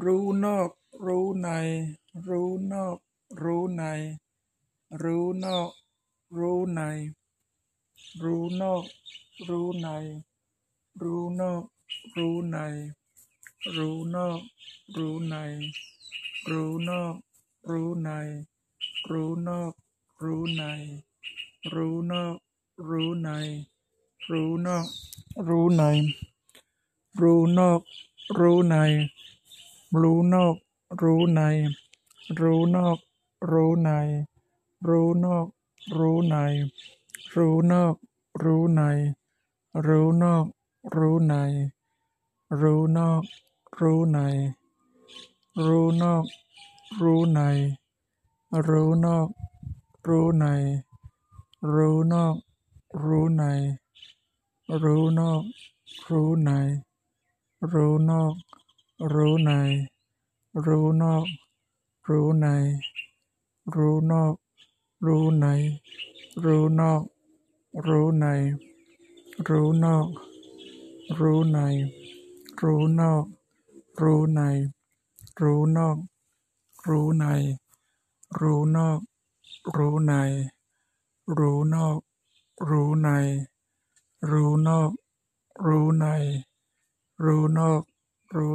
รู้นอก รู้ใน รู้นอก รู้ใน รู้นอก รู้ใน รู้นอก รู้ใน รู้นอก รู้ใน รู้นอก รู้ใน รู้นอก รู้ใน รู้นอก รู้ใน รู้นอก รู้ใน รู้นอก รู้ใน รู้นอก รู้ใน รู้นอก รู้ใน รู้นอก รู้ใน รู้นอก รู้ใน รู้นอก รู้ใน รู้นอก รู้ใน รู้นอก รู้ใน รู้นอก รู้ใน รู้นอก รู้ใน รู้นอก รู้ใน รู้นอก รู้ใน รู้นอก รู้ใน รู้นอก รู้ใน รู้นอก รู้ใน รู้นอก รู้ใน รู้นอก รู้ใน รู้นอก รู้ใน รู้นอก รู้ใน รู้นอก รู้ใน รู้นอก รู้ใน รู้นอก รู้ใน รู้นอก รู้